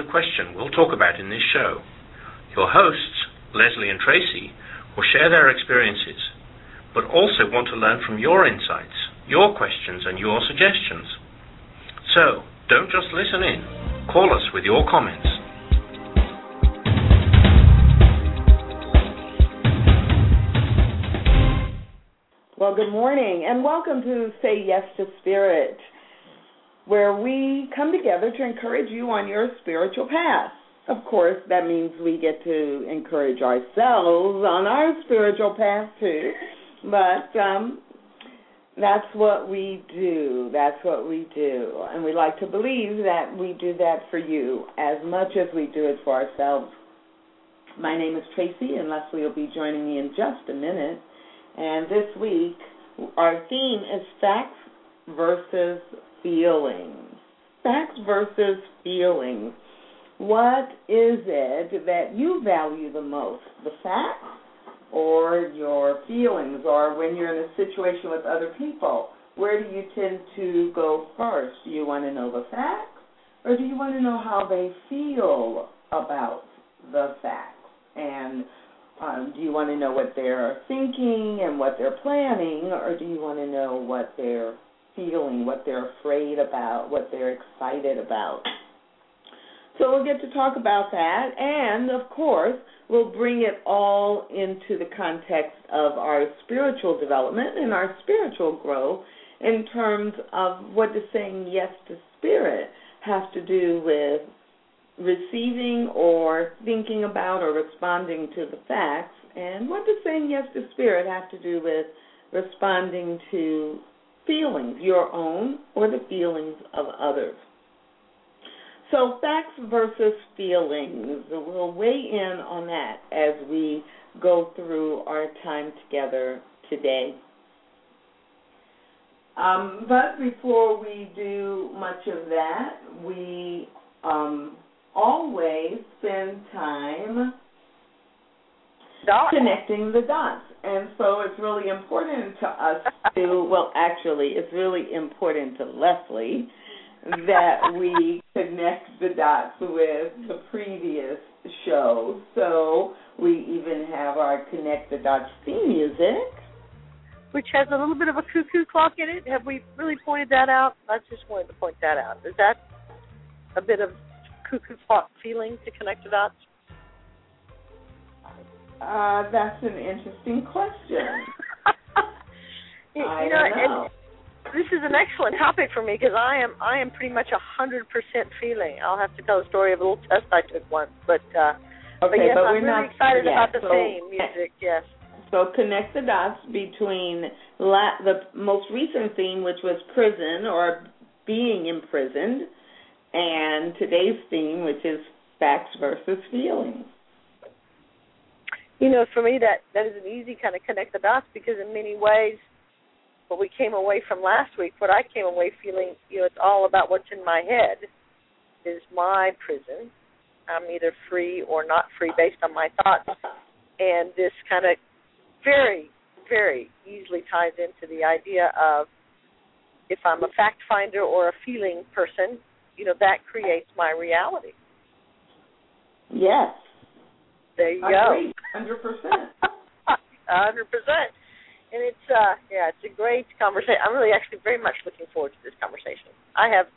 The kinds we'll talk about in this show. Your hosts, Lesley and Tracy, will share their experiences, but also want to learn from your insights, your questions, and your suggestions. So, don't just listen in. Call us with your comments. Well, good morning, and welcome to Say Yes to Spirit, where we come together to encourage you on your spiritual path. Of course, that means we get to encourage ourselves on our spiritual path too. But um, that's what we do. That's what we do. And we like to believe that we do that for you as much as we do it for ourselves. My name is Tracy, and Lesley will be joining me in just a minute. And this week, our theme is facts versus feelings. Facts versus feelings. What is it that you value the most? The facts or your feelings? Or when you're in a situation with other people, where do you tend to go first? Do you want to know the facts or do you want to know how they feel about the facts? And um, do you want to know what they're thinking and what they're planning, or do you want to know what they're feeling, what they're afraid about, what they're excited about? So we'll get to talk about that, and of course, we'll bring it all into the context of our spiritual development and our spiritual growth in terms of what does saying yes to spirit have to do with receiving or thinking about or responding to the facts, and what does saying yes to spirit have to do with responding to feelings, your own or the feelings of others. So, facts versus feelings. We'll weigh in on that as we go through our time together today. Um, but before we do much of that, we um, always spend time Dot. connecting the dots. And so it's really important to us to, well, actually, it's really important to Lesley that we connect the dots with the previous show. So we even have our Connect the Dots theme music. Which has a little bit of a cuckoo clock in it. Have we really pointed that out? I just wanted to point that out. Is that a bit of cuckoo clock feeling to connect the dots? Uh, that's an interesting question. you, I you know, know. this is an excellent topic for me because I am I am pretty much a hundred percent feeling. I'll have to tell a story of a little test I took once, but uh, Okay, but yes, but I'm we're really not excited yeah, about the so, theme music. Yes. So connect the dots between la- the most recent theme, which was prison or being imprisoned, and today's theme, which is facts versus feelings. You know, for me that that is an easy kind of connect the dots because in many ways what we came away from last week, what I came away feeling, you know, it's all about what's in my head is my prison. I'm either free or not free based on my thoughts. And this kind of very, very easily ties into the idea of if I'm a fact finder or a feeling person, you know, that creates my reality. Yes, There you go. hundred percent. Hundred percent. And it's uh yeah, it's a great conversation. I'm really actually very much looking forward to this conversation. I have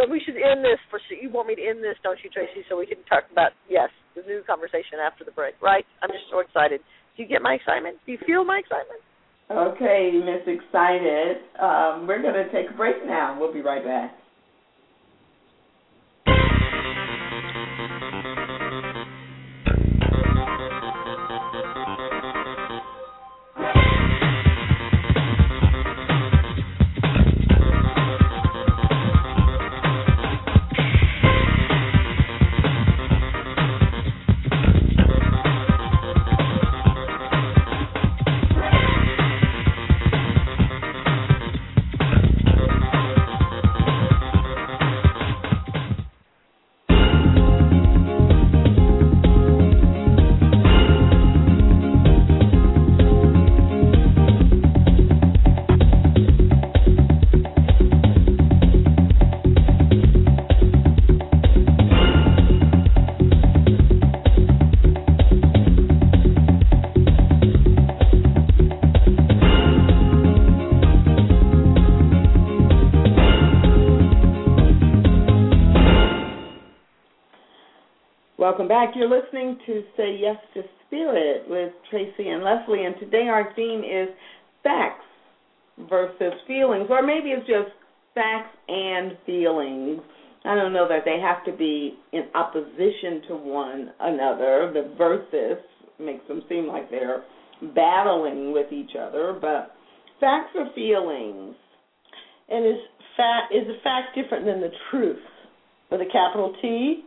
so we should end this for you want me to end this, don't you, Tracy, so we can talk about yes, the new conversation after the break, right? I'm just so excited. Do you get my excitement? Do you feel my excitement? Okay, Miss Excited. Um, we're going to take a break now. We'll be right back. Welcome back. You're listening to Say Yes to Spirit with Tracy and Lesley, and today our theme is facts versus feelings, or maybe it's just facts and feelings. I don't know that they have to be in opposition to one another. The versus makes them seem like they're battling with each other, but facts or feelings. And is fact is a fact different than the truth with a capital T?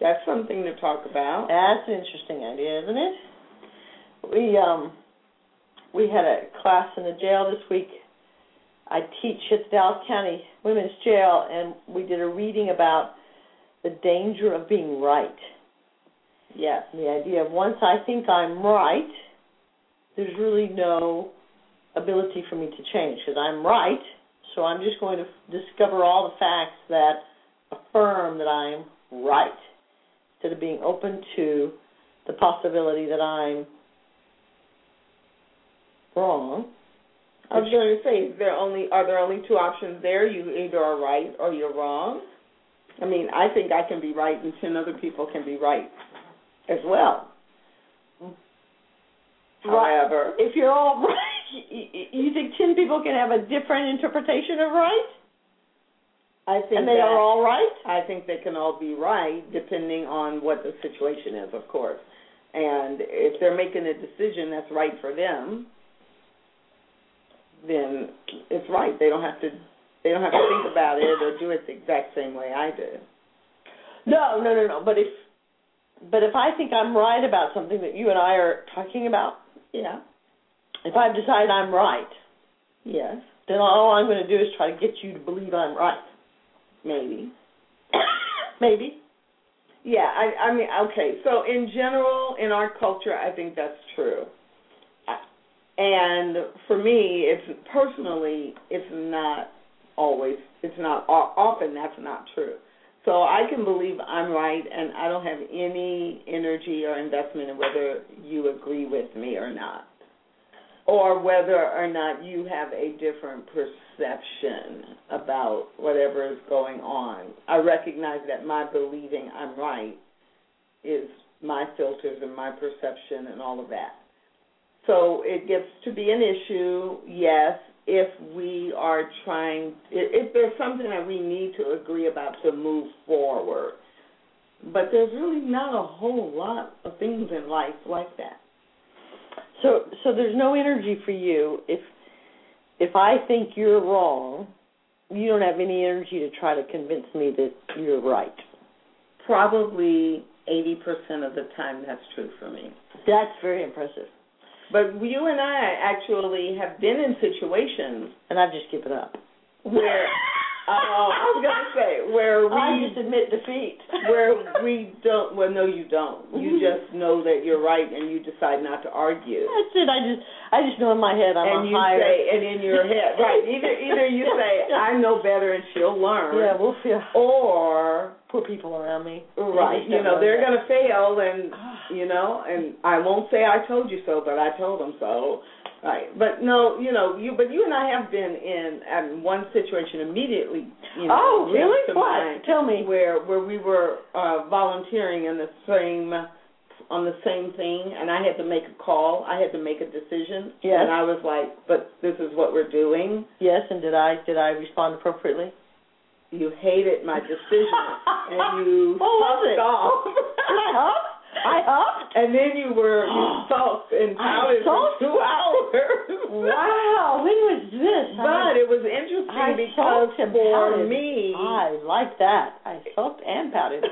That's something to talk about. That's an interesting idea, isn't it? We um we had a class in the jail this week. I teach at the Dallas County Women's Jail, and we did a reading about the danger of being right. Yes. The idea of once I think I'm right, there's really no ability for me to change because I'm right. So I'm just going to discover all the facts that affirm that I'm right instead of being open to the possibility that I'm wrong. I was going to say, there only are there only two options there? You either are right or you're wrong. I mean, I think I can be right, and ten other people can be right as well. However, if you're all right, you think ten people can have a different interpretation of right? I think and they that, are all right. I think they can all be right, depending on what the situation is, of course. And if they're making a decision that's right for them, then it's right. They don't have to. They don't have to think about it or do it the exact same way I do. No, no, no, no. But if, but if I think I'm right about something that you and I are talking about, yeah. If I've decided I'm right, yes, then all I'm going to do is try to get you to believe I'm right. Maybe. Maybe. Yeah, I, I mean, okay. So in general, in our culture, I think that's true. And for me, it's personally, it's not always, it's not often. That's not true. So I can believe I'm right, and I don't have any energy or investment in whether you agree with me or not, or whether or not you have a different perception about whatever is going on. I recognize that my believing I'm right is my filters and my perception and all of that. So it gets to be an issue, yes, if we are trying, if there's something that we need to agree about to move forward. But there's really not a whole lot of things in life like that. So, so there's no energy for you if if I think you're wrong. You don't have any energy to try to convince me that you're right. Probably 80% of the time, that's true for me. That's very impressive. But you and I actually have been in situations, and I've just given up. Where uh, I was gonna say where we I just admit defeat. where we don't. Well, no, you don't. You just know that you're right, and you decide not to argue. That's it. I just I just know in my head I'm and you say, and in your head, right? Either either you say I know better, and she'll learn. Yeah, we'll feel. Or poor people around me. Right. You know they're gonna fail, and you know, and I won't say I told you so, but I told them so. Right, but no, you know, you but you and I have been in um, one situation immediately. You know, oh, really? What? Tell me. Where where we were uh volunteering in the same on the same thing, and I had to make a call. I had to make a decision. Yes. And I was like, but this is what we're doing. Yes, and did I did I respond appropriately? You hated my decision, and you what was it? off. I huff? Huffed. And then you were you sulked and pouted for two hours. Wow, when was this? But it was interesting I because for me, I like that. I sulked and pouted.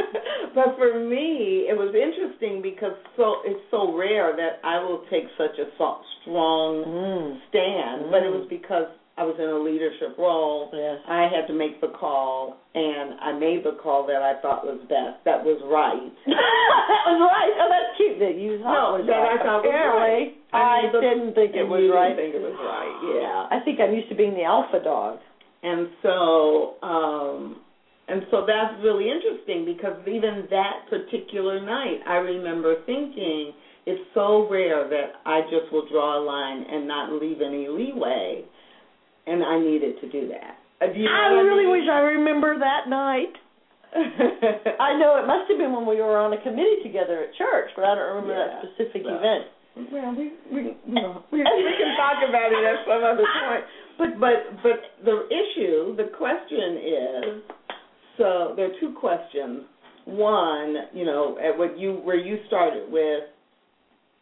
but for me, it was interesting because so it's so rare that I will take such a strong Mm. stand. But it was because I was in a leadership role. Yes. I had to make the call, and I made the call that I thought was best. That was right. that was right. Oh, that's cute that you thought No, was that right. I thought was Apparently, right. I I, the- didn't think it was right. Didn't think it was right. Yeah. I think I'm used to being the alpha dog. And so, um, and so that's really interesting because even that particular night, I remember thinking it's so rare that I just will draw a line and not leave any leeway, and I needed to do that. Uh, do you know I really wish I remember that night. I know it must have been when we were on a committee together at church, but I don't remember Yeah. that specific So- event. Well, we we you know, we, we can talk about it at some other point. But but but the issue, the question is, so there are two questions. One, you know, at what you where you started with,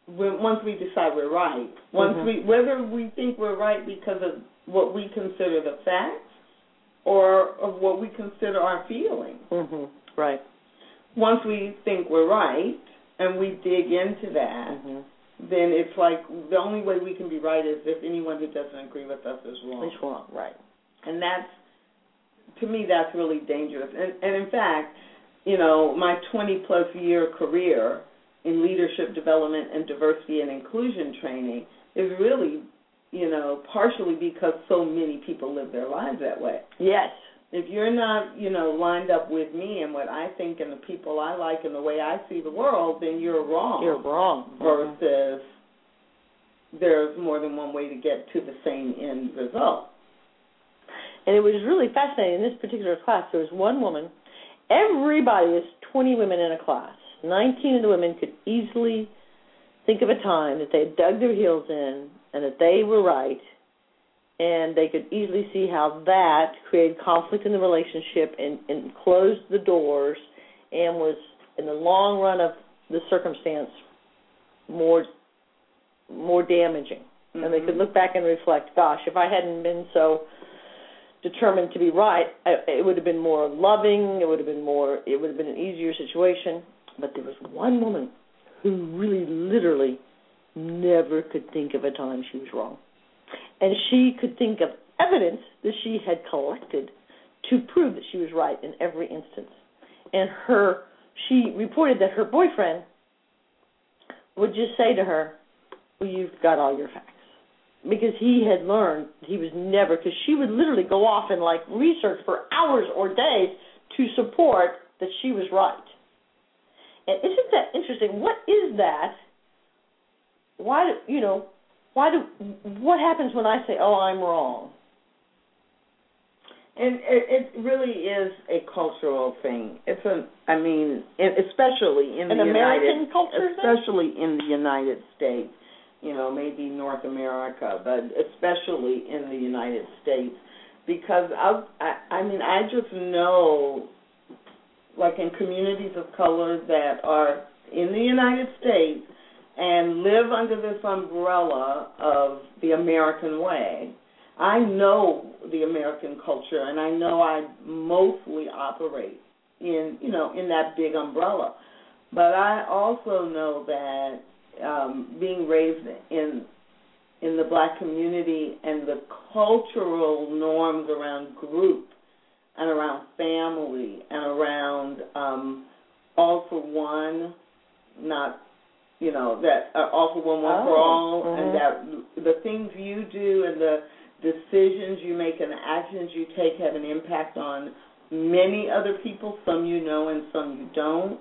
when, once we decide we're right, once Mhm. we whether we think we're right because of what we consider the facts, or of what we consider our feelings. Mhm. Right. Once we think we're right and we dig into that, Mhm. then it's like the only way we can be right is if anyone who doesn't agree with us is wrong. It's wrong. Right. And that's to me that's really dangerous. And and in fact, you know, my 20 plus year career in leadership development and diversity and inclusion training is really, you know, partially because so many people live their lives that way. Yes. If you're not, you know, lined up with me and what I think and the people I like and the way I see the world, then you're wrong. You're wrong. versus there's more than one way to get to the same end result. And it was really fascinating. In this particular class, there was one woman. Everybody is 20 women in a class. 19 of the women could easily think of a time that they dug their heels in and that they were right, and they could easily see how that created conflict in the relationship and, and closed the doors and was, in the long run of the circumstance, more more damaging. And they could mm-hmm. look back and reflect, gosh, if I hadn't been so determined to be right, I, it would have been more loving. It would have been more. It would have been an easier situation. But there was one woman who really, literally, never could think of a time she was wrong, and she could think of evidence that she had collected to prove that she was right in every instance. And her, she reported that her boyfriend would just say to her, "Well, you've got all your facts." because he had learned he was never because she would literally go off and like research for hours or days to support that she was right. And isn't that interesting? What is that? Why do you know? Why do what happens when I say, "Oh, I'm wrong"? And it, it really is a cultural thing. It's a, I mean, especially in An the American United, culture thing? especially in the United States. You know, maybe North America, but especially in the United States, because I, I, I mean, I just know, like in communities of color that are in the United States and live under this umbrella of the American way. I know the American culture, and I know I mostly operate in you know in that big umbrella. But I also know that um, being raised in in the black community and the cultural norms around group and around family and around um, all for one, not you know that uh, all for one, one for Oh, all, mhm. and that the things you do and the decisions you make and the actions you take have an impact on many other people. Some you know and some you don't.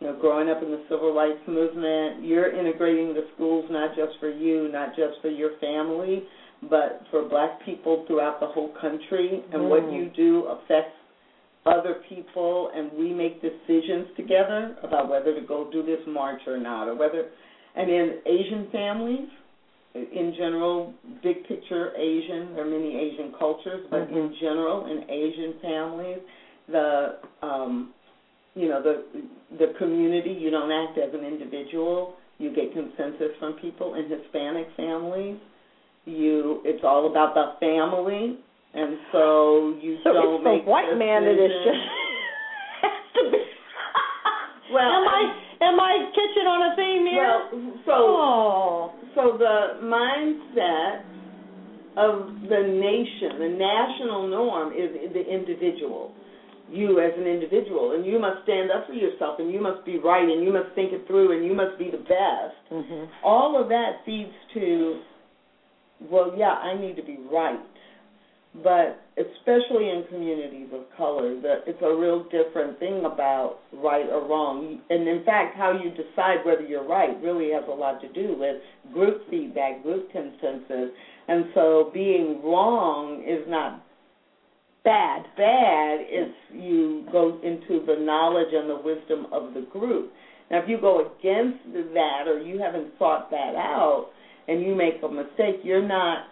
You know, growing up in the civil rights movement, you're integrating the schools not just for you, not just for your family, but for black people throughout the whole country. And what Mm. you do affects other people, and we make decisions together about whether to go do this march or not, or whether. And in Asian families, in general, big picture Asian, there are many Asian cultures, but in Mhm. general, in Asian families, the um, you know the the community. You don't act as an individual. You get consensus from people. In Hispanic families, you it's all about the family, and so you So don't it's the make white man that is just has to be. Well, am I am I catching on a theme here? well, so oh. So the mindset of the nation, the national norm is the individual. You as an individual, and you must stand up for yourself, and you must be right, and you must think it through, and you must be the best. Mhm. All of that feeds to, well, yeah, I need to be right. But especially in communities of color, that it's a real different thing about right or wrong. And in fact, how you decide whether you're right really has a lot to do with group feedback, group consensus. And so being wrong is not bad. Bad is you go into the knowledge and the wisdom of the group. Now, if you go against that or you haven't thought that out and you make a mistake, you're not,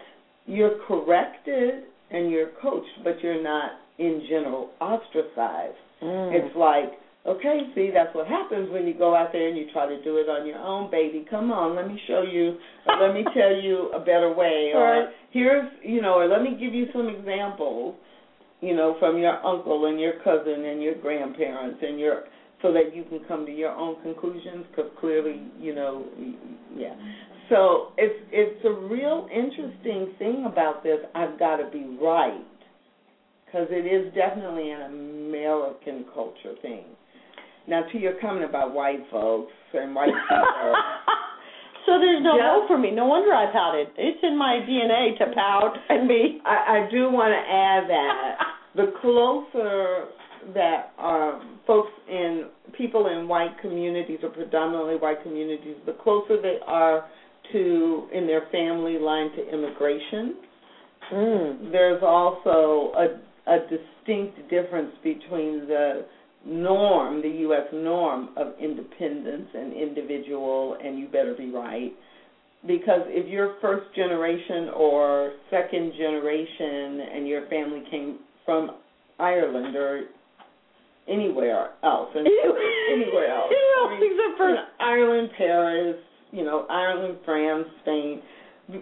you're corrected and you're coached, but you're not in general ostracized. Mm. It's like, okay, see, that's what happens when you go out there and you try to do it on your own, baby. Come on, let me show you, or let me tell you a better way, or Right. here's, you know, or let me give you some examples, you know, from your uncle and your cousin and your grandparents and your, so that you can come to your own conclusions, because clearly, you know, yeah. So it's it's a real interesting thing about this. I've got to be right because it is definitely an American culture thing. Now, to your comment about white folks and white people, so there's no hope for me. No wonder I pouted. It's in my DNA to pout and be. I, I do want to add that the closer that um, folks in people in white communities or predominantly white communities, the closer they are to in their family line to immigration, Mm. there's also a, a distinct difference between the norm, the U.S. norm of independence and individual, and you better be right. Because if you're first generation or second generation and your family came from Ireland or anywhere else, and anywhere else, Anywhere else I mean, except for Ireland, Paris, you know, Ireland, France, Spain.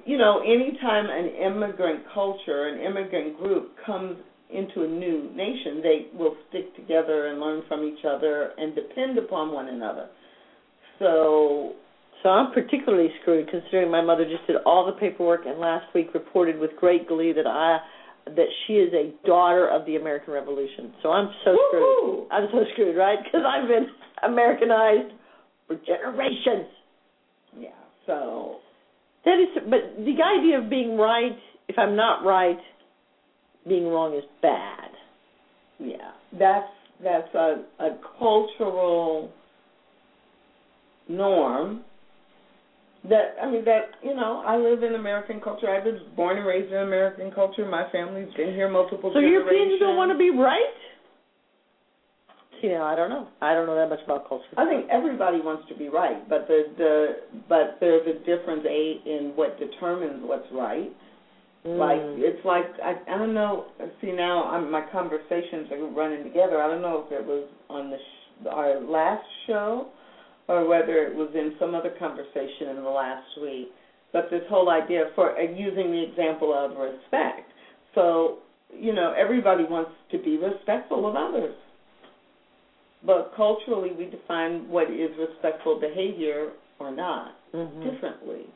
You know, anytime an immigrant culture, an immigrant group comes into a new nation, they will stick together and learn from each other and depend upon one another. So, So I'm particularly screwed considering my mother just did all the paperwork and last week reported with great glee that I that she is a daughter of the American Revolution. So I'm so screwed. I'm so screwed, right? Because I've been Americanized for generations. So, That is, but the idea of being right, if I'm not right, being wrong is bad. yeah, that's that's a a cultural norm that I mean that you know I live in American culture. I was born and raised in American culture. My family's been here multiple times. So generations. Europeans don't want to be right? See, now I don't know. I don't know that much about culture. I think everybody wants to be right, but the the but there's a difference a in what determines what's right. Like Mm. it's like I I don't know. See now I'm, my conversations are running together. I don't know if it was on the sh- our last show or whether it was in some other conversation in the last week. But this whole idea for uh, using the example of respect. So you know everybody wants to be respectful of others. But culturally, we define what is respectful behavior or not Mhm. differently.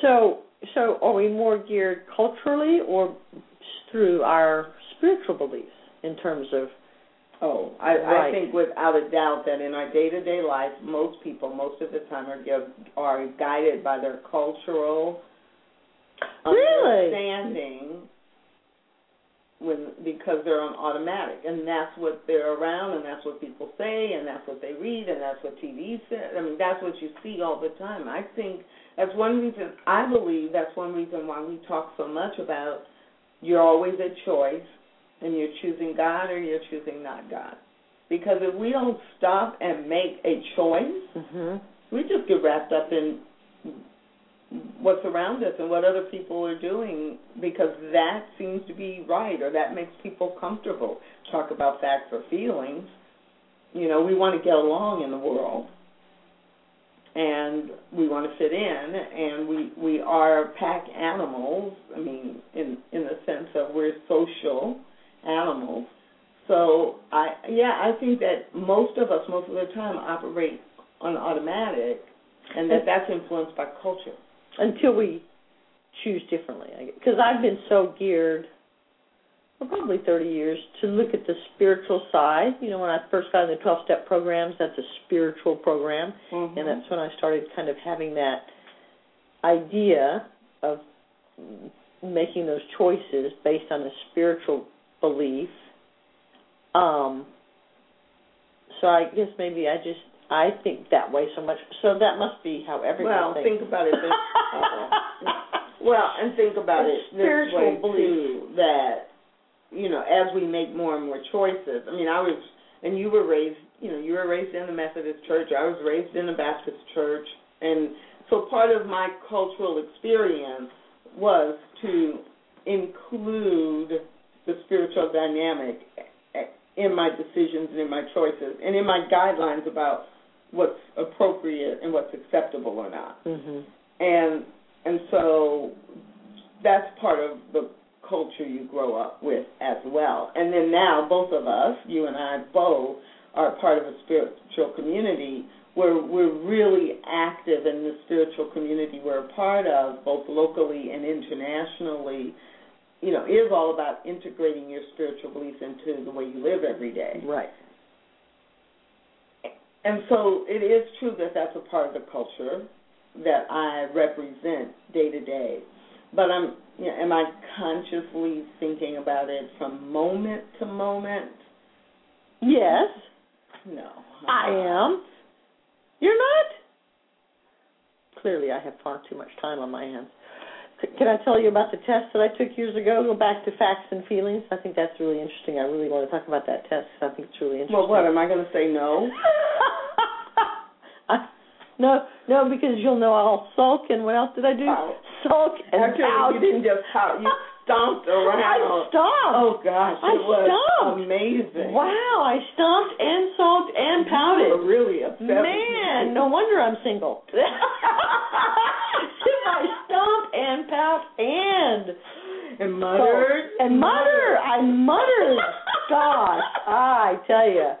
So, so are we more geared culturally or through our spiritual beliefs in terms of? Oh, I, Right. I think without a doubt that in our day to day life, most people, most of the time, are give, are guided by their cultural Really? understanding when because they're on automatic, and that's what they're around, and that's what people say, and that's what they read, and that's what TV says. I mean, that's what you see all the time. I think that's one reason. I believe that's one reason why we talk so much about you're always a choice, and you're choosing God or you're choosing not God. Because if we don't stop and make a choice, Mm-hmm. we just get wrapped up in what's around us and what other people are doing because that seems to be right or that makes people comfortable. Talk about facts or feelings. You know, we want to get along in the world and we want to fit in and we we are pack animals. I mean in in the sense of we're social animals. So I yeah, I think that most of us most of the time operate on automatic and that that's influenced by culture. Until we choose differently, because I've been so geared for probably 30 years to look at the spiritual side. You know, when I first got in the 12 step programs, that's a spiritual program. Mm-hmm. and that's when I started kind of having that idea of making those choices based on a spiritual belief. Um, so I guess maybe I just I think that way so much. So that must be how everyone well, thinks. think about it this. Well, and think about A it this spiritual way belief. too that you know, as we make more and more choices. I mean, I was, and you were raised, you know, you were raised in the Methodist church. I was raised in a Baptist church, and so part of my cultural experience was to include the spiritual dynamic in my decisions and in my choices and in my guidelines about what's appropriate and what's acceptable or not. Mm-hmm. And and so that's part of the culture you grow up with as well. And then now both of us, you and I both, are part of a spiritual community where we're really active in the spiritual community we're a part of, both locally and internationally. You know, is all about integrating your spiritual beliefs into the way you live every day. Right. And so it is true that that's a part of the culture that I represent day to day. But I'm, you know, am I consciously thinking about it from moment to moment? Yes. No. I am. You're not? Clearly, I have far too much time on my hands. Can I tell you about the test that I took years ago? Go back to facts and feelings. I think that's really interesting. I really want to talk about that test. I think it's really interesting. Well, what am I going to say? No. No, no, because you'll know I'll sulk. And what else did I do? Pout. Sulk and Actually, pout. you didn't just pout. You stomped around. I stomped. Oh gosh, I it was stomped. amazing. Wow, I stomped and sulked and You pouted. were really upset. Man, no wonder I'm single. I and pout and and muttered sulked. and mutter. I muttered. Gosh, I tell you.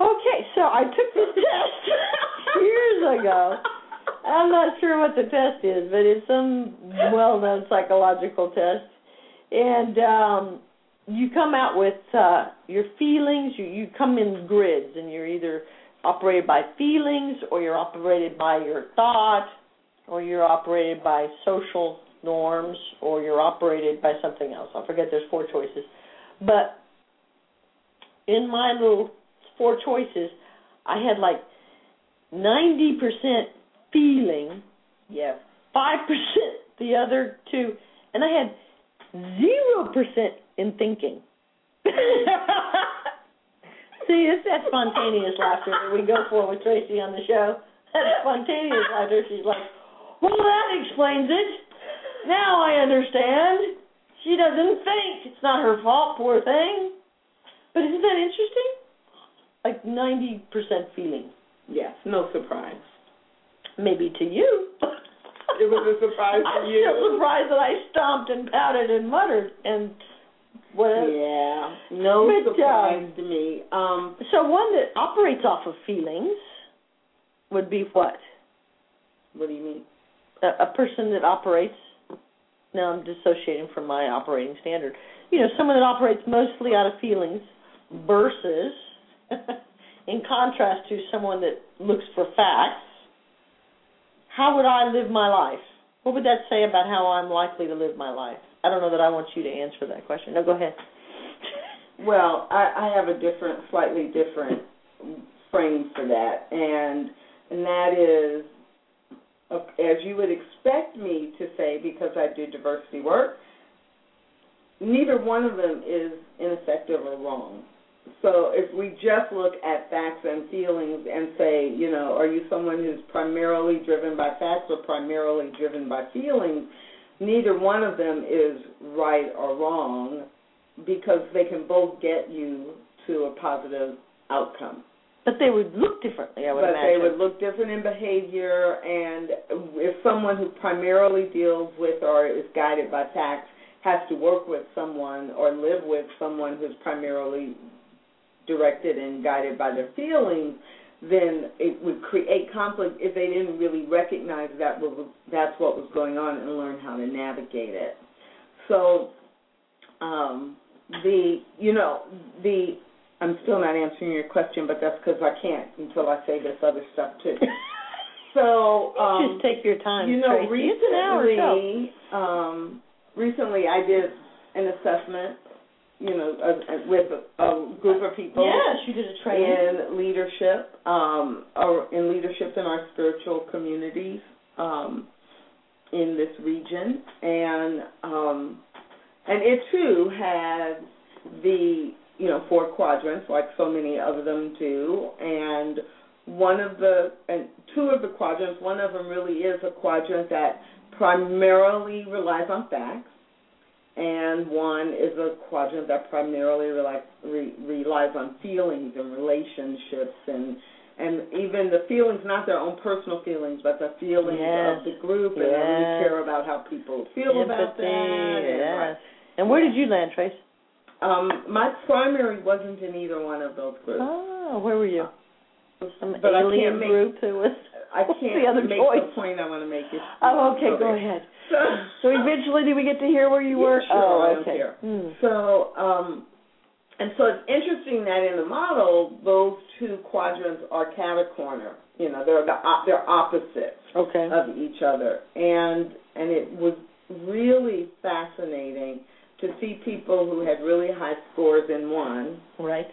Okay, so I took this test years ago. I'm not sure what the test is, but it's some well-known psychological test, and um, you come out with uh, your feelings. You you come in grids, and you're either operated by feelings, or you're operated by your thought, or you're operated by social norms, or you're operated by something else. I forget. There's four choices, but in my little four choices, I had like ninety percent feeling, Yes. five percent the other two, and I had zero percent in thinking. See, it's that spontaneous laughter that we go for with Tracy on the show. That spontaneous laughter. She's like, "Well, that explains it. Now I understand. She doesn't think. It's not her fault, poor thing." But isn't that interesting? Like ninety percent feeling. Yes. No surprise. Maybe to you. It was a surprise to I'm you. still surprised that I stomped and pouted and muttered and whatever. Yeah. No But, surprise to me. Um. So one that operates off of feelings would be what? What do you mean? A, a person that operates. Now I'm dissociating from my operating standard. You know, someone that operates mostly out of feelings versus, in contrast to someone that looks for facts. How would I live my life? What would that say about how I'm likely to live my life? I don't know that I want you to answer that question. No, go ahead. Well, I, I have a different, slightly different frame for that, and and that is, as you would expect me to say, because I do diversity work. Neither one of them is ineffective or wrong. So if we just look at facts and feelings and say, you know, are you someone who's primarily driven by facts or primarily driven by feelings? Neither one of them is right or wrong because they can both get you to a positive outcome. But they would look differently, I would but imagine. they would look different in behavior, and if someone who primarily deals with or is guided by facts has to work with someone or live with someone who's primarily directed and guided by their feelings, then it would create conflict if they didn't really recognize that was, that's what was going on and learn how to navigate it. So, um, the you know the I'm still not answering your question, but that's because I can't until I say this other stuff too. So um, Just take your time, you know, Tracy. It's an hour recently, um, recently I did an assessment, you know, uh, with a, a group of people Yes, you did a training. in leadership, um, or in leadership in our spiritual communities um, in this region, and um, and it too has the you know four quadrants like so many of them do, and one of the and two of the quadrants, one of them really is a quadrant that primarily relies on facts, and one is a quadrant that primarily relies re, relies on feelings and relationships and and even the feelings, not their own personal feelings, but the feelings yes. of the group, yes. and they really care about how people feel Empathy, about that. And, yes. And where did you land, Trace? Um, my primary wasn't in either one of those groups. Oh, where were you? Some But I alien can't make- group who was. I can't the other make choice? the point I want to make. It. Oh, okay, go ahead. So, So eventually, did we get to hear where you Yeah, were? sure, oh, okay. Hmm. So, um, and so it's interesting that in the model, those two quadrants are catacorner. You know, they're the they're opposites Okay. of each other, and and it was really fascinating to see people who had really high scores in one right.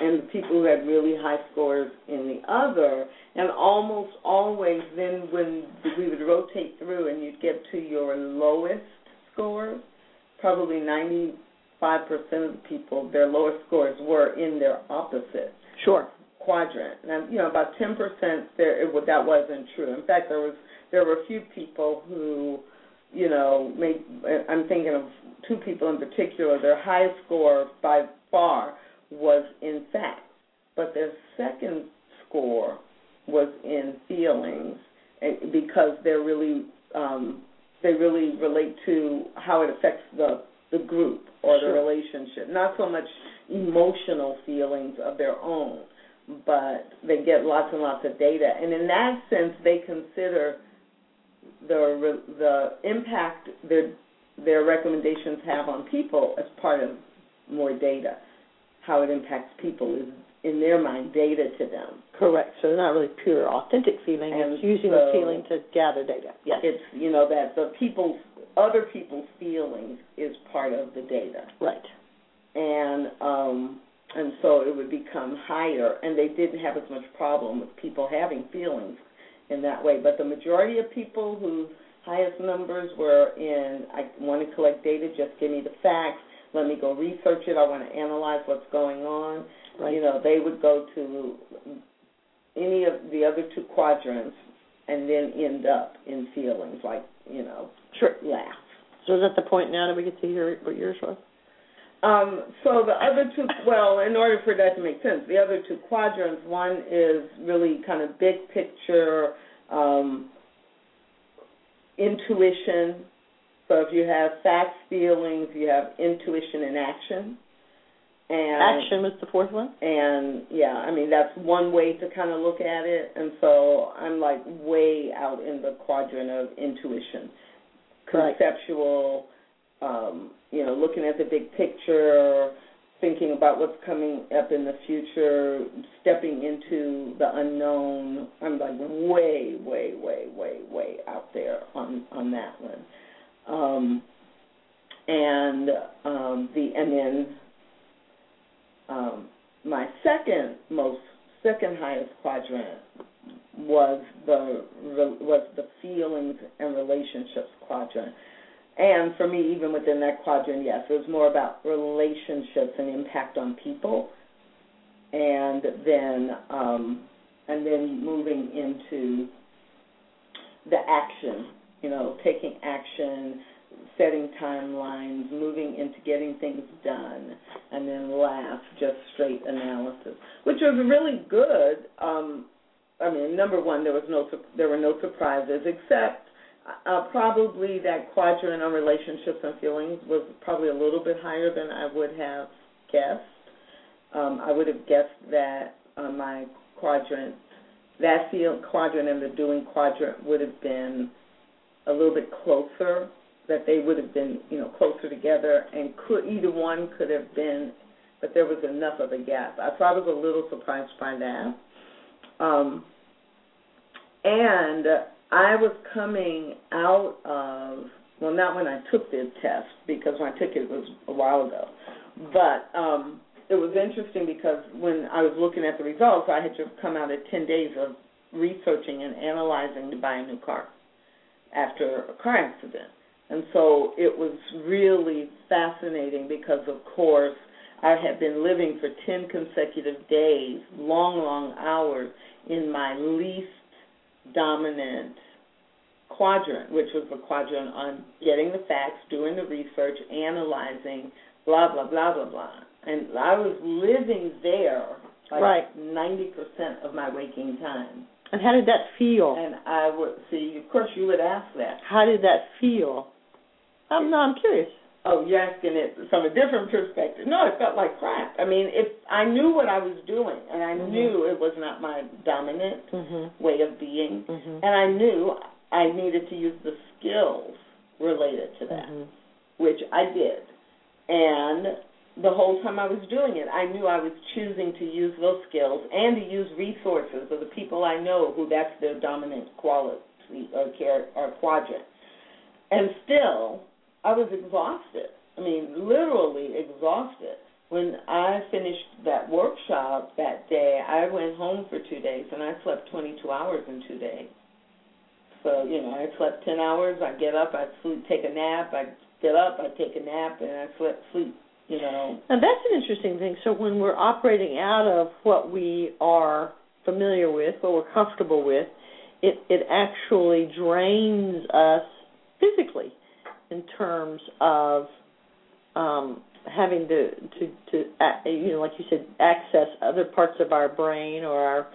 and the people who had really high scores in the other. And almost always, then when we would rotate through and you'd get to your lowest scores, probably 95% of the people, their lowest scores were in their opposite Sure. quadrant. Now, you know, about 10% there it, that wasn't true. In fact, there was there were a few people who, you know, made. I'm thinking of two people in particular. Their highest score by far was in facts, but their second score was in feelings, and because they're really um, they really relate to how it affects the the group or the Sure. relationship, not so much emotional feelings of their own but they get lots and lots of data, and in that sense, they consider the the impact their their recommendations have on people as part of more data. How it impacts people is in their mind data to them. Correct. So they're not really pure authentic feeling. And it's using the feeling to gather data. Yes. It's you know that the people's other people's feelings is part of the data. right. and um and so it would become higher and they didn't have as much problem with people having feelings in that way but the majority of people whose highest numbers were in i want to collect data just give me the facts let me go research it i want to analyze what's going on Right. you know they would go to any of the other two quadrants and then end up in feelings like you know Sure. laugh So is that the point now that we get to hear what yours was? Um, so the other two, well, in order for that to make sense, the other two quadrants, one is really kind of big picture, um, intuition. So if you have facts, feelings, you have intuition and action. And Action was the fourth one. and yeah, I mean that's one way to kind of look at it. And so I'm like way out in the quadrant of intuition, conceptual, um, you know, looking at the big picture, thinking about what's coming up in the future, stepping into the unknown. I'm like way, way, way, way, way out there on on that one. Um, and um, the and then um, my second most second highest quadrant was the was the feelings and relationships quadrant. And for me, even within that quadrant, yes, it was more about relationships and impact on people, and then um, and then moving into the action, you know, taking action, setting timelines, moving into getting things done, and then last, just straight analysis, which was really good. Um, I mean, number one, there was no there were no surprises except uh, probably that quadrant on relationships and feelings was probably a little bit higher than I would have guessed. Um, I would have guessed that uh, my quadrant, that field quadrant and the doing quadrant would have been a little bit closer. That they would have been, you know, closer together, and could either one could have been, but there was enough of a gap. I, so I was a little surprised by that. Um, and I was coming out of well, not when I took the test because when I took it, it was a while ago. But um, it was interesting because when I was looking at the results, I had just come out of ten days of researching and analyzing to buy a new car after a car accident. And so it was really fascinating because, of course, I had been living for 10 consecutive days, long, long hours, in my least dominant quadrant, which was the quadrant on getting the facts, doing the research, analyzing, blah, blah, blah, blah, blah. And I was living there like Right. 90% of my waking time. And how did that feel? And I would see, of course, you would ask that. How did that feel? I'm no, I'm curious. Oh, you're asking it from a different perspective. No, it felt like crap. I mean, if I knew what I was doing, and I Mhm. knew it was not my dominant Mhm. way of being, Mhm. and I knew I needed to use the skills related to that, Mhm. which I did. And the whole time I was doing it, I knew I was choosing to use those skills and to use resources of the people I know who that's their dominant quality or care or quadrant. And still, I was exhausted. I mean, literally exhausted. When I finished that workshop that day, I went home for two days and I slept 22 hours in two days. So, you know, I slept 10 hours, I get up, I sleep, take a nap, I get up, I take a nap, and I slept, sleep, you know. Now that's an interesting thing. So when we're operating out of what we are familiar with, what we're comfortable with, it it actually drains us physically in terms of um, having to to to you know, like you said, access other parts of our brain or our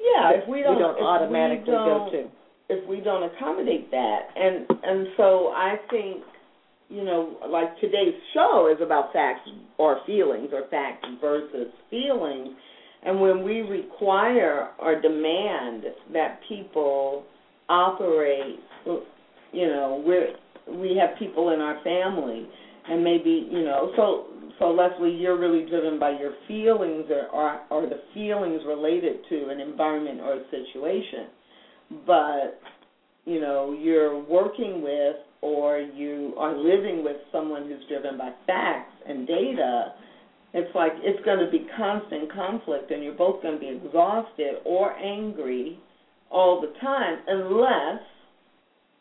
Yeah, if we don't, if automatically we don't, go to. if we don't accommodate that and and so i think you know like today's show is about facts or feelings or facts versus feelings and when we require or demand that people operate you know we we have people in our family. And maybe you know so so Lesley, you're really driven by your feelings or, or or the feelings related to an environment or a situation. But you know you're working with or you are living with someone who's driven by facts and data it's like it's going to be constant conflict and you're both going to be exhausted or angry all the time unless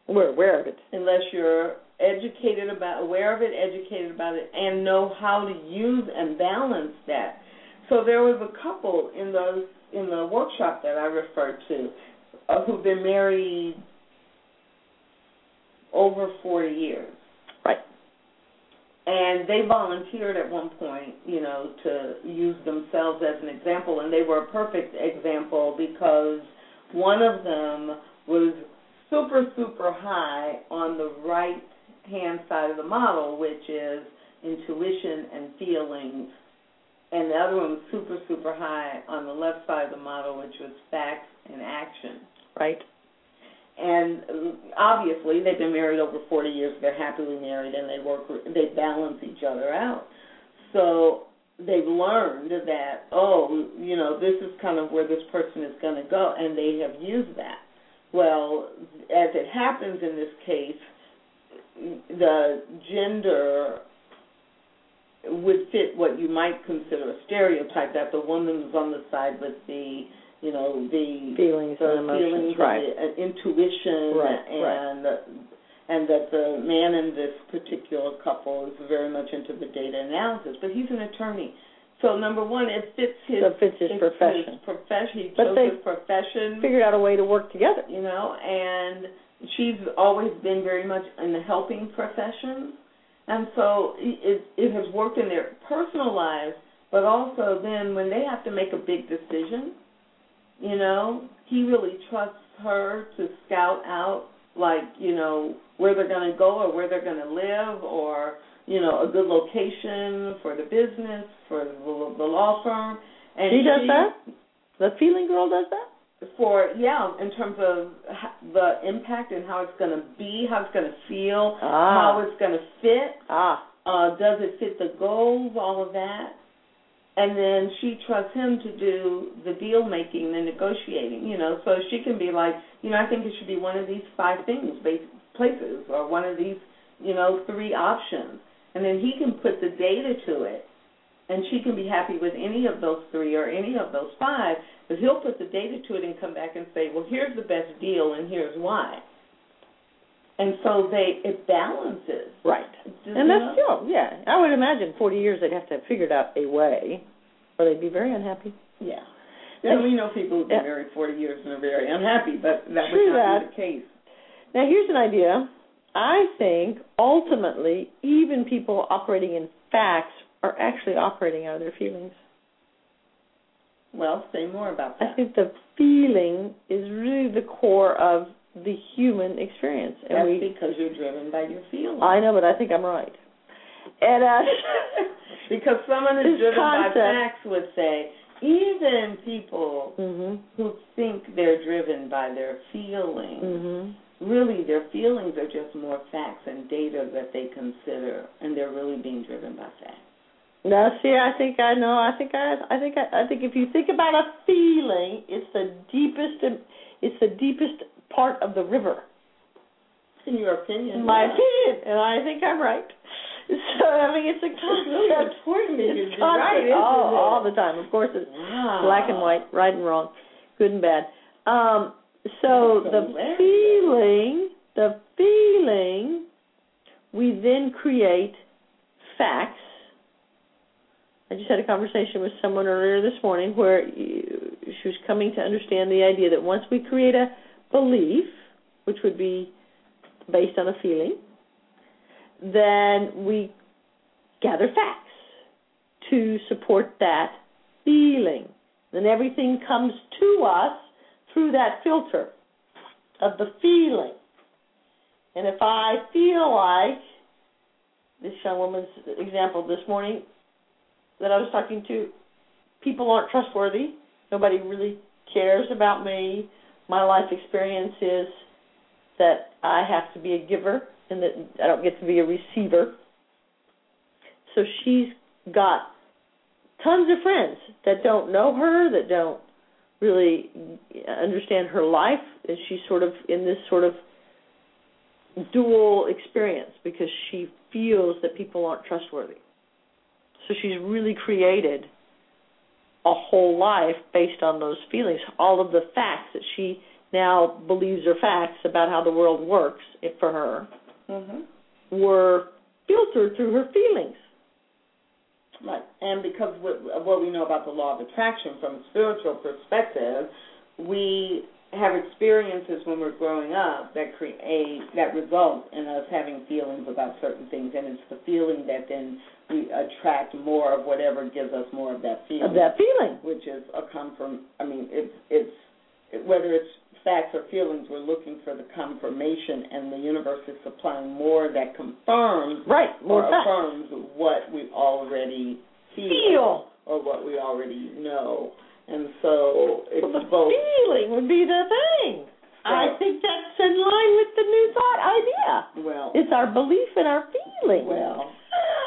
We're aware of it. unless you're educated about aware of it educated about it and know how to use and balance that so there was a couple in those in the workshop that i referred to uh, who've been married over 40 years Right. and they volunteered at one point, you know, to use themselves as an example, and they were a perfect example because one of them was super, super high on the right hand side of the model, which is intuition and feelings, and the other one was super, super high on the left side of the model, which was facts and action. Right. And uh, obviously, they've been married over 40 years. They're happily married, and they work. They balance each other out. So they've learned that oh, you know, this is kind of where this person is going to go, and they have used that. Well, as it happens in this case, the gender would fit what you might consider a stereotype that the woman is on the side with the you know the Feelings the and emotions. feelings right. and the, uh, intuition Right, and and that the man in this particular couple is very much into the data analysis but he's an attorney so number one it fits his So it fits his profession. profession he chose his profession Figured out a way to work together. you know, and she's always been very much in the helping profession, and so it it has worked in their personal lives, but also then when they have to make a big decision, you know, he really trusts her to scout out like you know where they're going to go or where they're going to live or you know a good location for the business for the, the law firm. And she does she- that? The feeling girl does that? for yeah in terms of the impact and how it's going to be how it's going to feel how Ah. it's going to fit Ah. uh does it fit the goals all of that and then she trusts him to do the deal making the negotiating you know so she can be like you know i think it should be one of these five things places or one of these you know three options and then he can put the data to it and she can be happy with any of those three or any of those five, but he'll put the data to it and come back and say, well, here's the best deal and here's why. and so they it balances. Right. Does And that's not? still, yeah. I would imagine 40 years they'd have to have figured out a way, or they'd be very unhappy. Yeah. Yeah, we know people who've been Yeah. married 40 years and are very unhappy, but that True would not that. be the case. Now, here's an idea. I think ultimately, even people operating in facts are actually operating out of their feelings. Well, say more about that. I think the feeling is really the core of the human experience. And That's we, because you're driven by your feelings. I know, but I think I'm right. And uh, because someone who's driven by facts would say, even people mhm, who think they're driven by their feelings, mhm. Really their feelings are just more facts and data that they consider, and they're really being driven by facts. Now, see, I think I know. I think I, I think I, I think if you think about a feeling, it's the deepest, it's the deepest part of the river. In your opinion, in my yeah. opinion, and I think I'm right. So I mean, it's a It's really important It's be right, all, all the time. Of course, it's Wow. black and white, right and wrong, good and bad. Um, so the feeling, the feeling, we then create facts. I just had a conversation with someone earlier this morning where she was coming to understand the idea that once we create a belief, which would be based on a feeling, then we gather facts to support that feeling. Then everything comes to us through that filter of the feeling. And if I feel like this young woman's example this morning that I was talking to, people aren't trustworthy. Nobody really cares about me. My life experience is that I have to be a giver and that I don't get to be a receiver. So she's got tons of friends that don't know her, that don't really understand her life, and she's sort of in this sort of dual experience because she feels that people aren't trustworthy. So she's really created a whole life based on those feelings. All of the facts that she now believes are facts about how the world works for her hmm were filtered through her feelings. Right, and because what, what we know about the law of attraction from a spiritual perspective, we have experiences when we're growing up that create that result in us having feelings about certain things, and it's the feeling that then we attract more of whatever gives us more of that feeling. Of that feeling. which is a confirm. I mean, it's it's whether it's facts or feelings, we're looking for the confirmation, and the universe is supplying more that confirms Right, more or facts. affirms what we already feel, Feel. or what we already know. And so it's Well, the both. feeling would be the thing. I think that's in line with the new thought idea. Well, It's our belief and our feeling. well,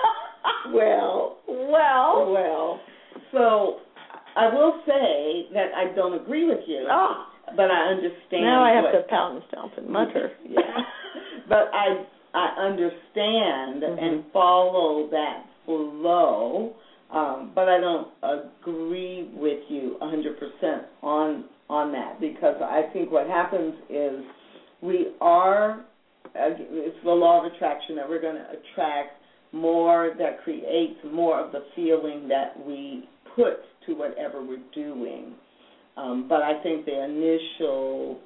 well, well. well. So I will say that I don't agree with you, Oh, but I understand. now I have what, to pound and stomp and mutter. yeah. But I I understand Mhm. and follow that flow, um, but I don't agree with you 100% on on that because I think what happens is we are uh, it's the law of attraction that we're going to attract more that creates more of the feeling that we put to whatever we're doing. Um, but I think the initial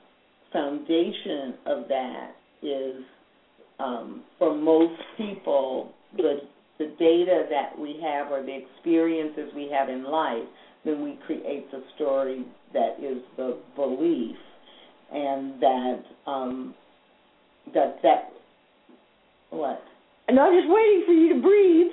foundation of that is um, for most people the the data that we have or the experiences we have in life, then we create the story that is the belief, and that um, that that what? And I'm just waiting for you to breathe.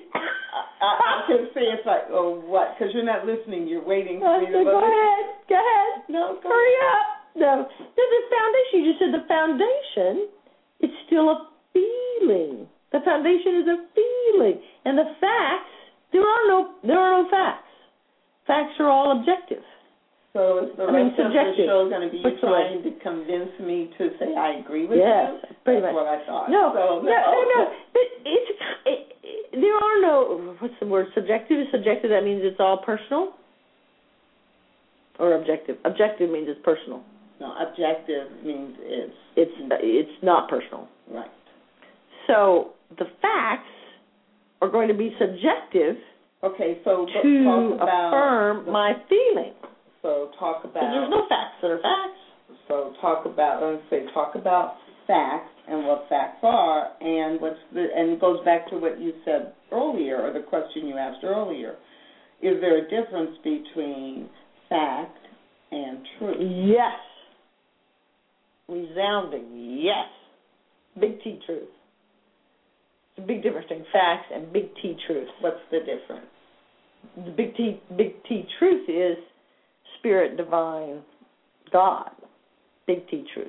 I, I can say it's like oh what? Because you're not listening you're waiting for me to go ahead, go ahead. no Hurry up. No, no, the foundation. You just said the foundation. It's still a feeling. The foundation is a feeling, and the facts. There are no. There are no facts. Facts are all objective. So is the I mean, of the subjective. show going to be the trying to convince me to say I agree with Yes, you? pretty That's much. what I thought. No, so, no, no, oh, no. Oh. But it's it, it, there are no. What's the word? Subjective is subjective. That means it's all personal. Or objective. Objective means it's personal. No, objective means it's It's it's not personal. right. So the facts are going to be subjective Okay, so but to talk about affirm the- my feeling. So talk about. There's no facts that are facts. So talk about. Let's say talk about facts and what facts are, and what's the and it goes back to what you said earlier, or the question you asked earlier. Is there a difference between fact and truth? Yes. Resounding yes. Big T truth. It's a big difference between facts and big T truth. What's the difference? The big T big T truth is spirit divine God. Big T truth.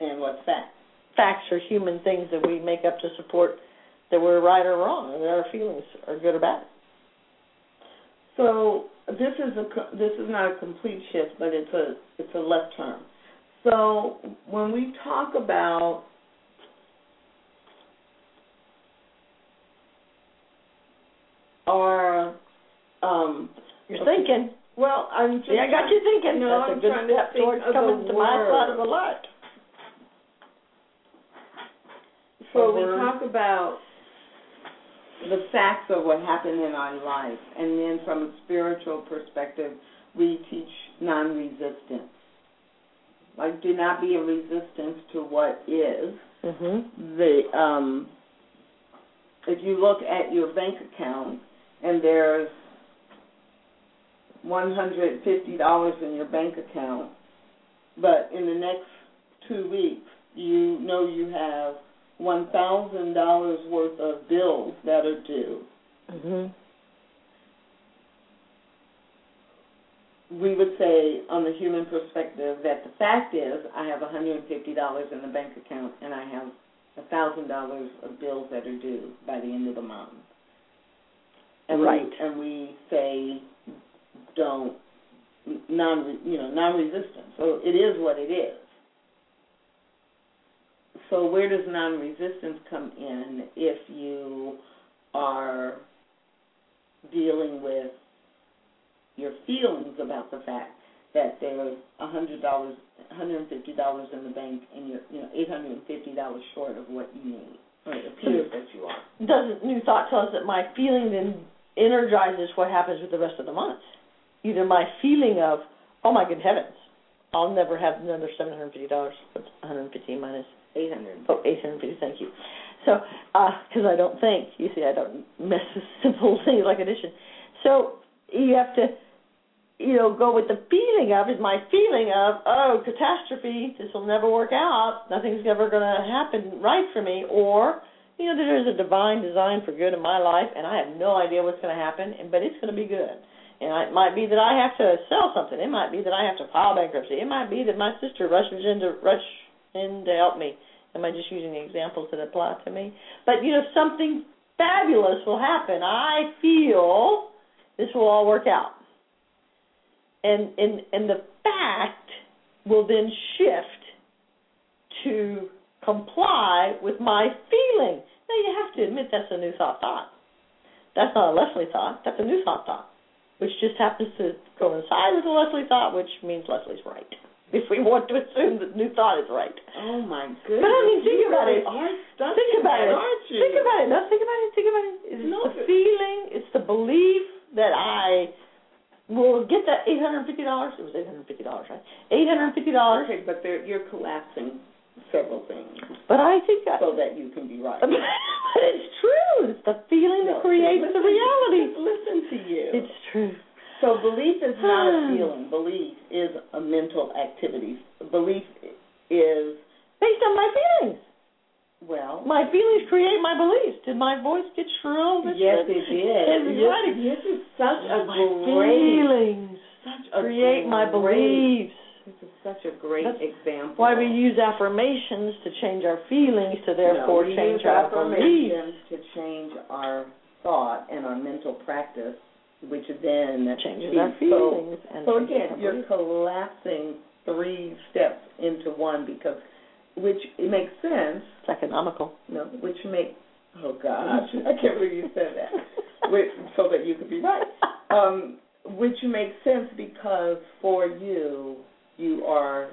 And what's fact? Facts are human things that we make up to support that we're right or wrong, that our feelings are good or bad. So this is a this is not a complete shift, but it's a it's a left turn. So when we talk about our um, You're thinking. well, I'm just Yeah, I got you thinking. No, That's I'm a good trying to step think towards coming to my side of the light. So we talk about the facts of what happened in our life, and then from a spiritual perspective, we teach non-resistance. Like, do not be a resistance to what is. Mm-hmm. The um, if you look at your bank account and there's one hundred fifty dollars in your bank account, but in the next two weeks you know you have one thousand dollars worth of bills that are due. Mm-hmm. We would say, on the human perspective, that the fact is I have one hundred and fifty dollars in the bank account and I have a thousand dollars of bills that are due by the end of the month. And Right. We, and we say, don't non you know non-resistant. So it is what it is. So where does non-resistance come in if you are dealing with your feelings about the fact that there's a hundred dollars, hundred and fifty dollars in the bank, and you're you know eight hundred and fifty dollars short of what you need, or it appears that you are. Doesn't New Thought tell us that my feeling then energizes what happens with the rest of the month? Either my feeling of, oh my good heavens, I'll never have another seven hundred fifty dollars. What's one hundred fifty minus? Eight hundred. Oh, eight hundred fifty. Thank you. So, uh, because I don't think, you see, I don't mess with simple things like addition. So you have to, you know, go with the feeling of is my feeling of oh catastrophe. This will never work out. Nothing's ever going to happen right for me. Or you know, there is a divine design for good in my life, and I have no idea what's going to happen, but it's going to be good. And it might be that I have to sell something. It might be that I have to file bankruptcy. It might be that my sister rushes in to rush in to help me. Am I just using the examples that apply to me? But you know, something fabulous will happen. I feel this will all work out. And and and the fact will then shift to comply with my feeling. Now you have to admit that's a new thought thought. That's not a Lesley thought, that's a new thought thought. Which just happens to coincide with the Lesley thought, which means Lesley's right. If we want to assume that new thought is right. Oh my goodness! But I mean, think you about really it. Think about that, it. aren't you? Think about it. No, think about it. Think about it. It's No, the feeling. It's the belief that I will get that eight hundred and fifty dollars. It was eight hundred and fifty dollars, right? Eight hundred and fifty dollars. Okay, but you're collapsing several things But I think I, so that you can be right. but it's true. It's the feeling No, that creates listen- the reality. Listen to you. It's true. So belief is not a hmm. feeling. Belief is a mental activity. Belief is Based on my feelings. well. My feelings create my beliefs. Did my voice get shrill? This yes, it did. Yes, right. This is such a my great, feelings such a create my great- beliefs. This is such a great That's example. Why we use affirmations to change our feelings to therefore we change our beliefs. affirmations to change our thought and our mental practice, which then Changes our so- feelings. and So again, you're collapsing three steps into one because, which it makes sense. It's economical. No, which make oh gosh, I can't believe you said that. which, so that you could be right. Um, which makes sense because for you, you are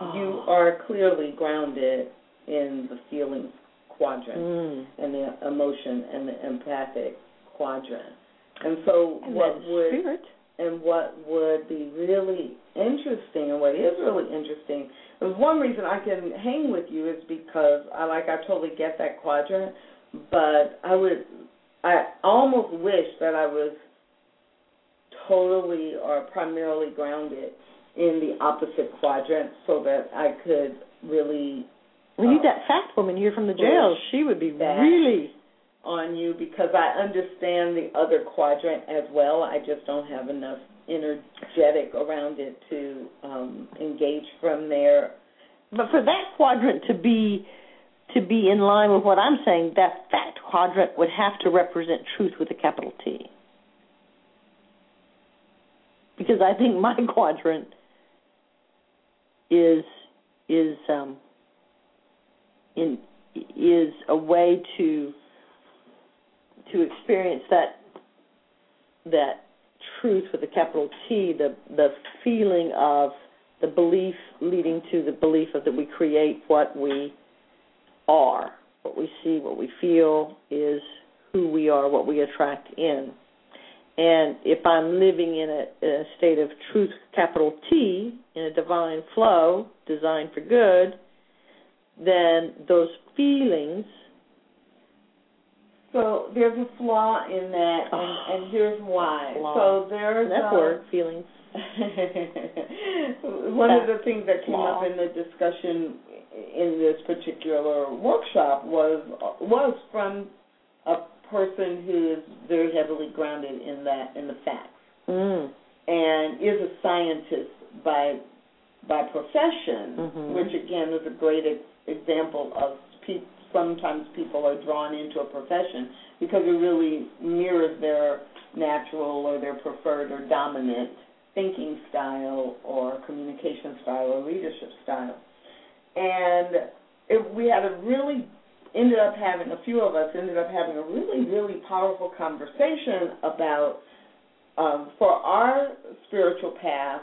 oh. you are clearly grounded in the feelings quadrant mm. and the emotion and the empathic quadrant. And so and what would spirit. and what would be really interesting and what is really interesting there's one reason I can hang with you is because I like I totally get that quadrant, but I would I almost wish that I was totally or primarily grounded in the opposite quadrant so that I could really we need uh, that fact woman here from the jail. She would be really on you because I understand the other quadrant as well. I just don't have enough energetic around it to um, engage from there. But for that quadrant to be to be in line with what I'm saying, that fact quadrant would have to represent truth with a capital T. Because I think my quadrant is is um, in is a way to to experience that that truth with a capital T, the the feeling of the belief leading to the belief of that we create what we are, what we see, what we feel is who we are, what we attract in. And if I'm living in a, in a state of truth, capital T, in a divine flow designed for good, then those feelings so there's a flaw in that, and, oh, and here's why. Flaw. So there's that um, word feelings. One of the things that came flaw. up in the discussion in this particular workshop was was from a person who is very heavily grounded in that in the facts mm. and is a scientist by by profession, mm-hmm. which again is a great example of people sometimes people are drawn into a profession because it really mirrors their natural or their preferred or dominant thinking style or communication style or leadership style. And it, we had a really ended up having a few of us ended up having a really really powerful conversation about um, for our spiritual path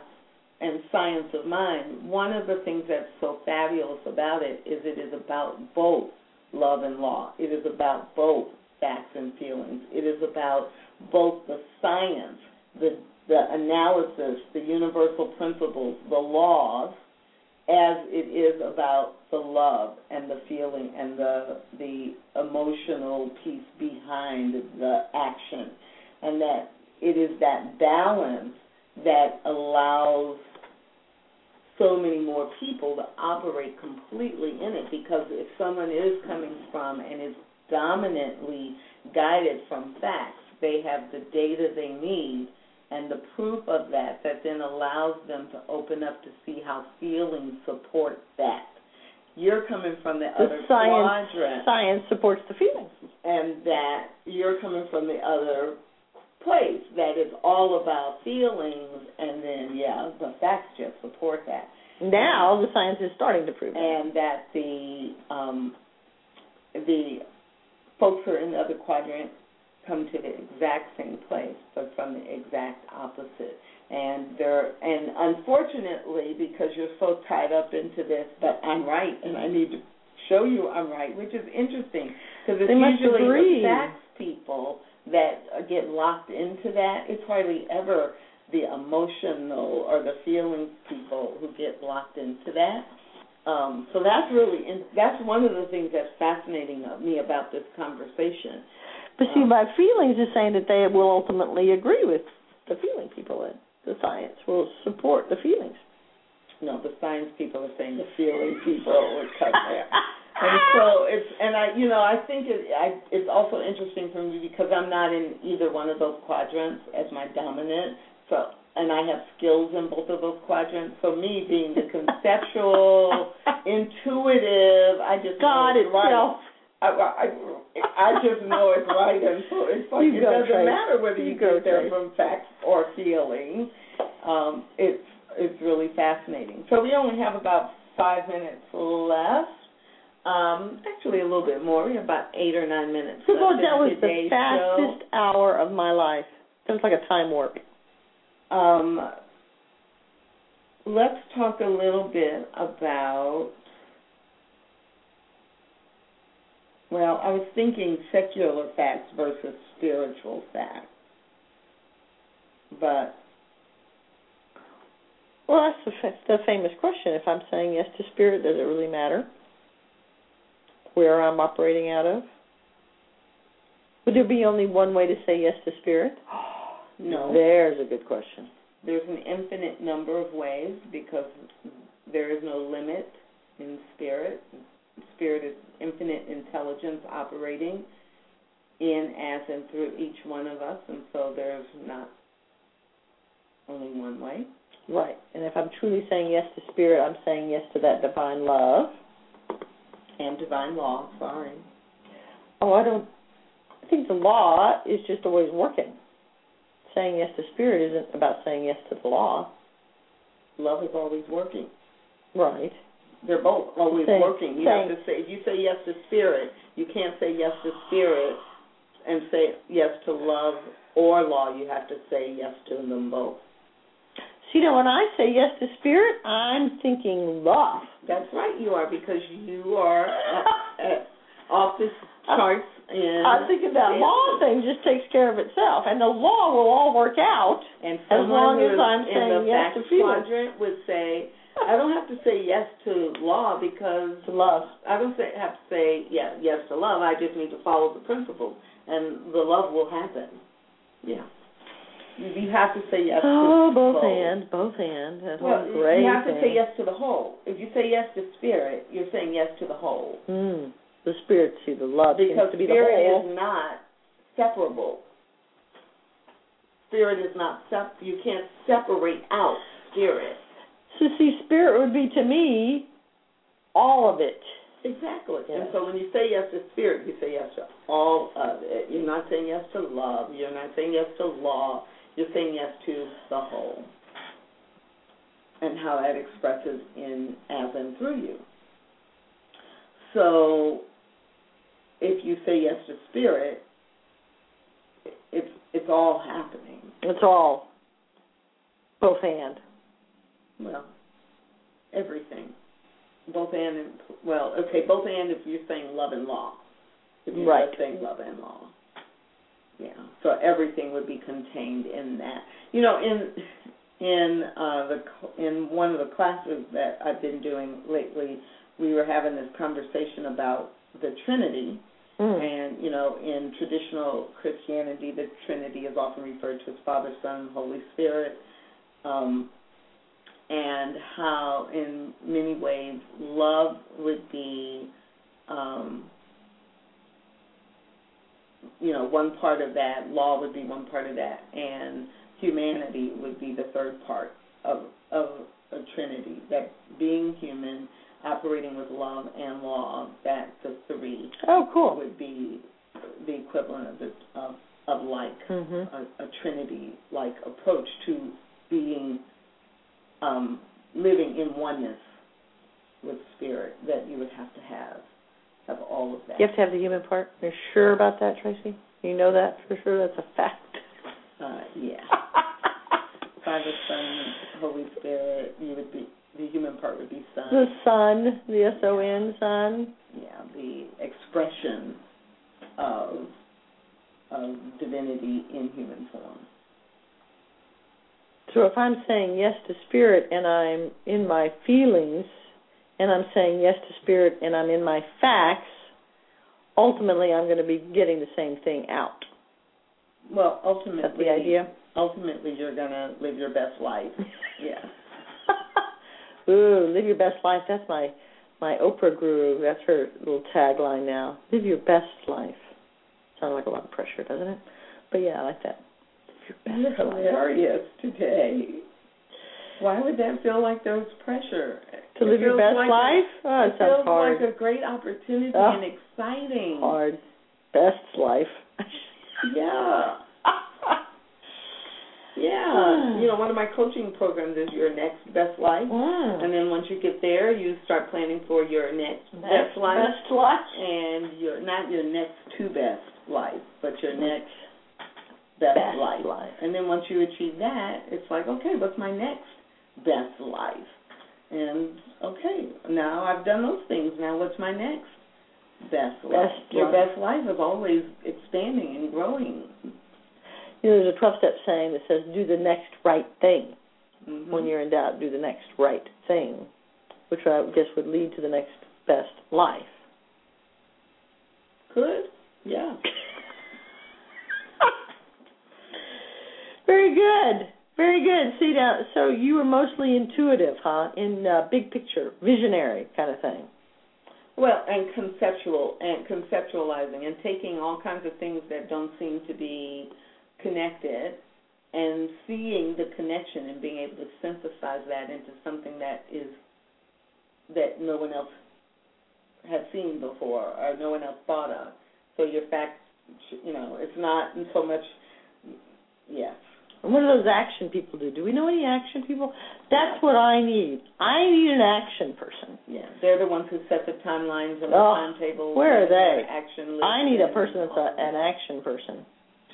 and science of mind. One of the things that's so fabulous about it is it is about both love and law. It is about both facts and feelings. It is about both the science, the the analysis, the universal principles, the laws, as it is about the love and the feeling and the the emotional piece behind the action, and that it is that balance that allows so many more people to operate completely in it because if someone is coming from and is dominantly guided from facts, they have the data they need and the proof of that that then allows them to open up to see how feelings support that. You're coming from the, the other science, quadrant. Science supports the feelings. And that you're coming from the other place that is all about feelings, and then yeah, the facts just support that. Now the science is starting to prove that. And that the um, the folks who are in the other quadrant come to the exact same place, but from the exact opposite. And they're and unfortunately, because you're so tied up into this, but I'm right, and I need to show you I'm right, which is interesting because it's usually agree. the facts people that get locked into that. It's hardly ever the emotional or the feelings people who get locked into that. Um, so that's really in, that's one of the things that's fascinating of me about this conversation. But see, um, my feelings is saying that they will ultimately agree with the feeling people. That the science will support the feelings. No, the science people are saying the feeling people would come there. and so it's and I you know I think it I, it's also interesting for me because I'm not in either one of those quadrants as my dominant. So and I have skills in both of those quadrants. So me being the conceptual, intuitive, I just God know it's itself. Right. I, I I just know it's right, and so it's like you it doesn't Trace. matter whether you, you go, get there from facts or feelings. Um, it's it's really fascinating. So we only have about five minutes left. Um, actually, a little bit more. We have about eight or nine minutes. Well, that was the fastest show. hour of my life. It was like a time warp. Um, let's talk a little bit about. Well, I was thinking secular facts versus spiritual facts, but Well, that's the famous question. If I'm saying yes to spirit, does it really matter where I'm operating out of? Would there be only one way to say yes to spirit? no, There's a good question. there's an infinite number of ways because there is no limit in spirit. Spirit is infinite intelligence operating in, as, and through each one of us, and so there's not only one way. Right. And if I'm truly saying yes to spirit, I'm saying yes to that divine love. And divine law, sorry. Oh, I don't. I think the law is just always working. Saying yes to spirit isn't about saying yes to the law. Love is always working. Right. They're both always Same- working. You have to say if you say yes to spirit, you can't say yes to spirit and say yes to love or law. You have to say yes to them both. See, now when I say yes to spirit, I'm thinking love. That's right, you are because you are uh, uh, off the charts in. I'm thinking that law thing just takes care of itself, and the law will all work out. And As long as I'm saying yes to feelings. quadrant would say, I don't have to say yes to law because To love. I don't say, have to say yeah, yes to love. I just need to follow the principles, and the love will happen. Yeah. You have to say yes Oh, to both hands, both hands. That's Well, great you have to thing. say yes to the whole. If you say yes to spirit, you're saying yes to the whole. Mm. The spirit, to the love Because to be the spirit whole. is not separable. Spirit is not sep. You can't separate out spirit. So, see, spirit would be to me all of it. Exactly. And so when you say yes to spirit, you say yes to all of it. You're not saying yes to love. You're not saying yes to law. You're saying yes to the whole. And how that expresses in as and through you. So if you say yes to spirit, it's it's all happening. It's all both hand. Well, everything. Both and, and well, okay, both and if you're saying love and law. If you're Right. saying love and law. Yeah. So everything would be contained in that. You know, in in uh the in one of the classes that I've been doing lately, we were having this conversation about the Trinity. Mm. And, you know, in traditional Christianity, the Trinity is often referred to as Father, Son, Holy Spirit. Um, and how, in many ways, love would be, um, you know, one part of that, law would be one part of that, and humanity would be the third part of of a Trinity. That being human, operating with love and law, that the three Oh, cool. would be the equivalent of the of, of like Mhm. a, a trinity like approach to being um, living in oneness with spirit that you would have to have have all of that. You have to have the human part. You're sure about that, Tracy? You know that for sure? That's a fact. Uh, yeah. Father, Son, Holy Spirit. You would be the human part would be Son. the Son, the S O N, sun. yeah, the expression of of divinity in human form. So if I'm saying yes to spirit and I'm in my feelings, and I'm saying yes to spirit and I'm in my facts, ultimately I'm going to be getting the same thing out. Well, ultimately, the idea? ultimately, you're gonna live your best life. yeah. Ooh, live your best life. That's my my Oprah guru. That's her little tagline now. Live your best life. Sounds like a lot of pressure, doesn't it? But yeah, I like that. Live your You're life. hilarious today. Why would that feel like there was pressure? To live your best like life? A, Oh, it it sounds feels hard. like a great opportunity Oh. and exciting. Hard. Best life. Yeah. Yeah. you know, one of my coaching programs is your next best life. Mm. And then once you get there, you start planning for your next best, life. Best life. and your not your next two best life, but your next best, best life. life. And then once you achieve that, it's like, okay, what's my next best life? And okay, now I've done those things. Now what's my next best life? Best Your life. best life is always expanding and growing. You know, there's a 12 step saying that says, do the next right thing. Mhm. When you're in doubt, do the next right thing, which I guess would lead to the next best life. Good, yeah. Very good. Very good. See now, so you were mostly intuitive, huh? In uh, big picture, visionary kind of thing. Well, and conceptual and conceptualizing and taking all kinds of things that don't seem to be connected and seeing the connection and being able to synthesize that into something that is that no one else had seen before or no one else thought of. So your fact, you know, it's not so much. Yes. And what do those action people do? Do we know any action people? That's what I need. I need an action person. Yeah, they're the ones who set the timelines and the Oh, timetables. where are they? Action lists I need a person that's a, an action person.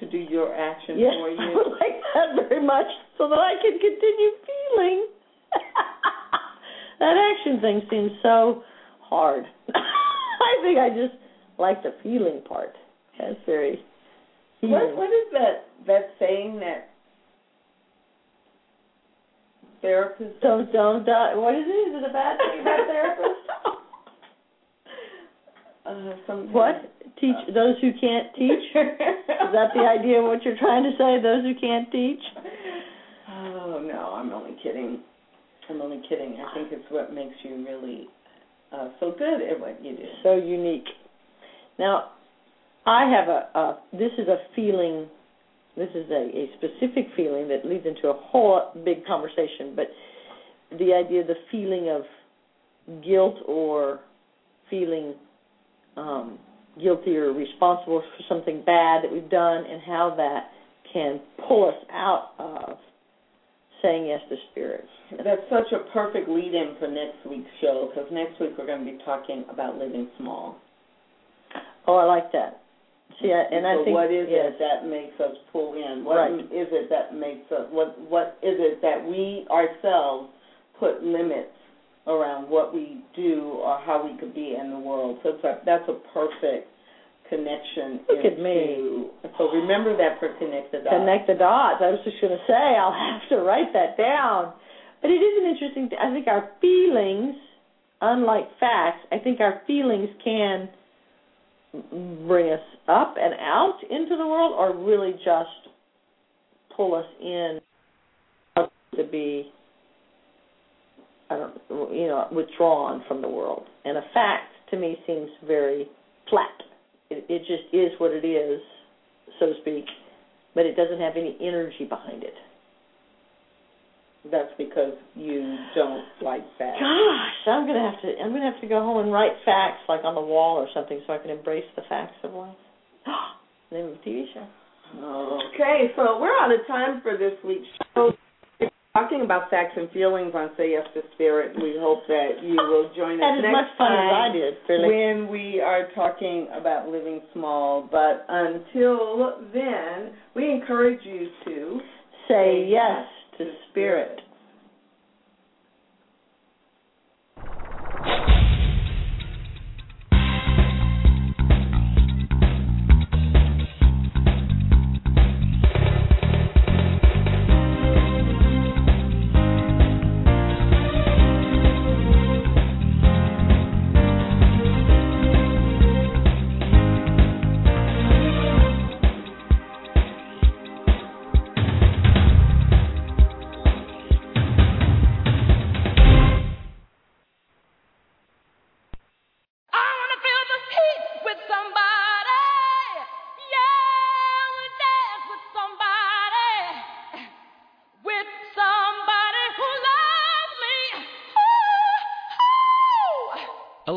to do your action Yes, for I you. would like that very much so that I can continue feeling. that action thing seems so hard. I think I just like the feeling part. That's very What what is that that saying that therapists Don't don't die. What is it? Is it a bad thing about therapists? uh, sometimes What teach those who can't teach? Is that the idea of what you're trying to say? Those who can't teach? Oh no, I'm only kidding. I'm only kidding. I think it's what makes you really uh, so good at what you do. So unique. Now, I have a, a this is a feeling. This is a, a specific feeling that leads into a whole big conversation. But the idea, the feeling of guilt or feeling um, guilty or responsible for something bad that we've done, and how that can pull us out of saying yes to spirit. That's such a perfect lead-in for next week's show because next week we're going to be talking about living small. Oh, I like that. I, and I so think what is yes. it that makes us pull in? What Right. is it that makes us? What what is it that we ourselves put limits around what we do or how we could be in the world? So it's a, that's a perfect connection. Look at into, me. So remember that for connect the dots. connect the dots. I was just going to say I'll have to write that down. But it is an interesting. I think our feelings, unlike facts, I think our feelings can bring us up and out into the world, or really just pull us in to be, I don't, you know, withdrawn from the world. And a fact to me seems very flat. It, it just is what it is, so to speak but it doesn't have any energy behind it. That's because you don't like facts. Gosh, I'm gonna have to I'm gonna have to go home and write facts like on the wall or something so I can embrace the facts of life. Name of TV show. Okay, so we're out of time for this week's show. We're talking about facts and feelings on Say Yes to Spirit. We hope that you will join us next much fun as time I did, really. when we are talking about living small. But until then, we encourage you to Say yes to spirit.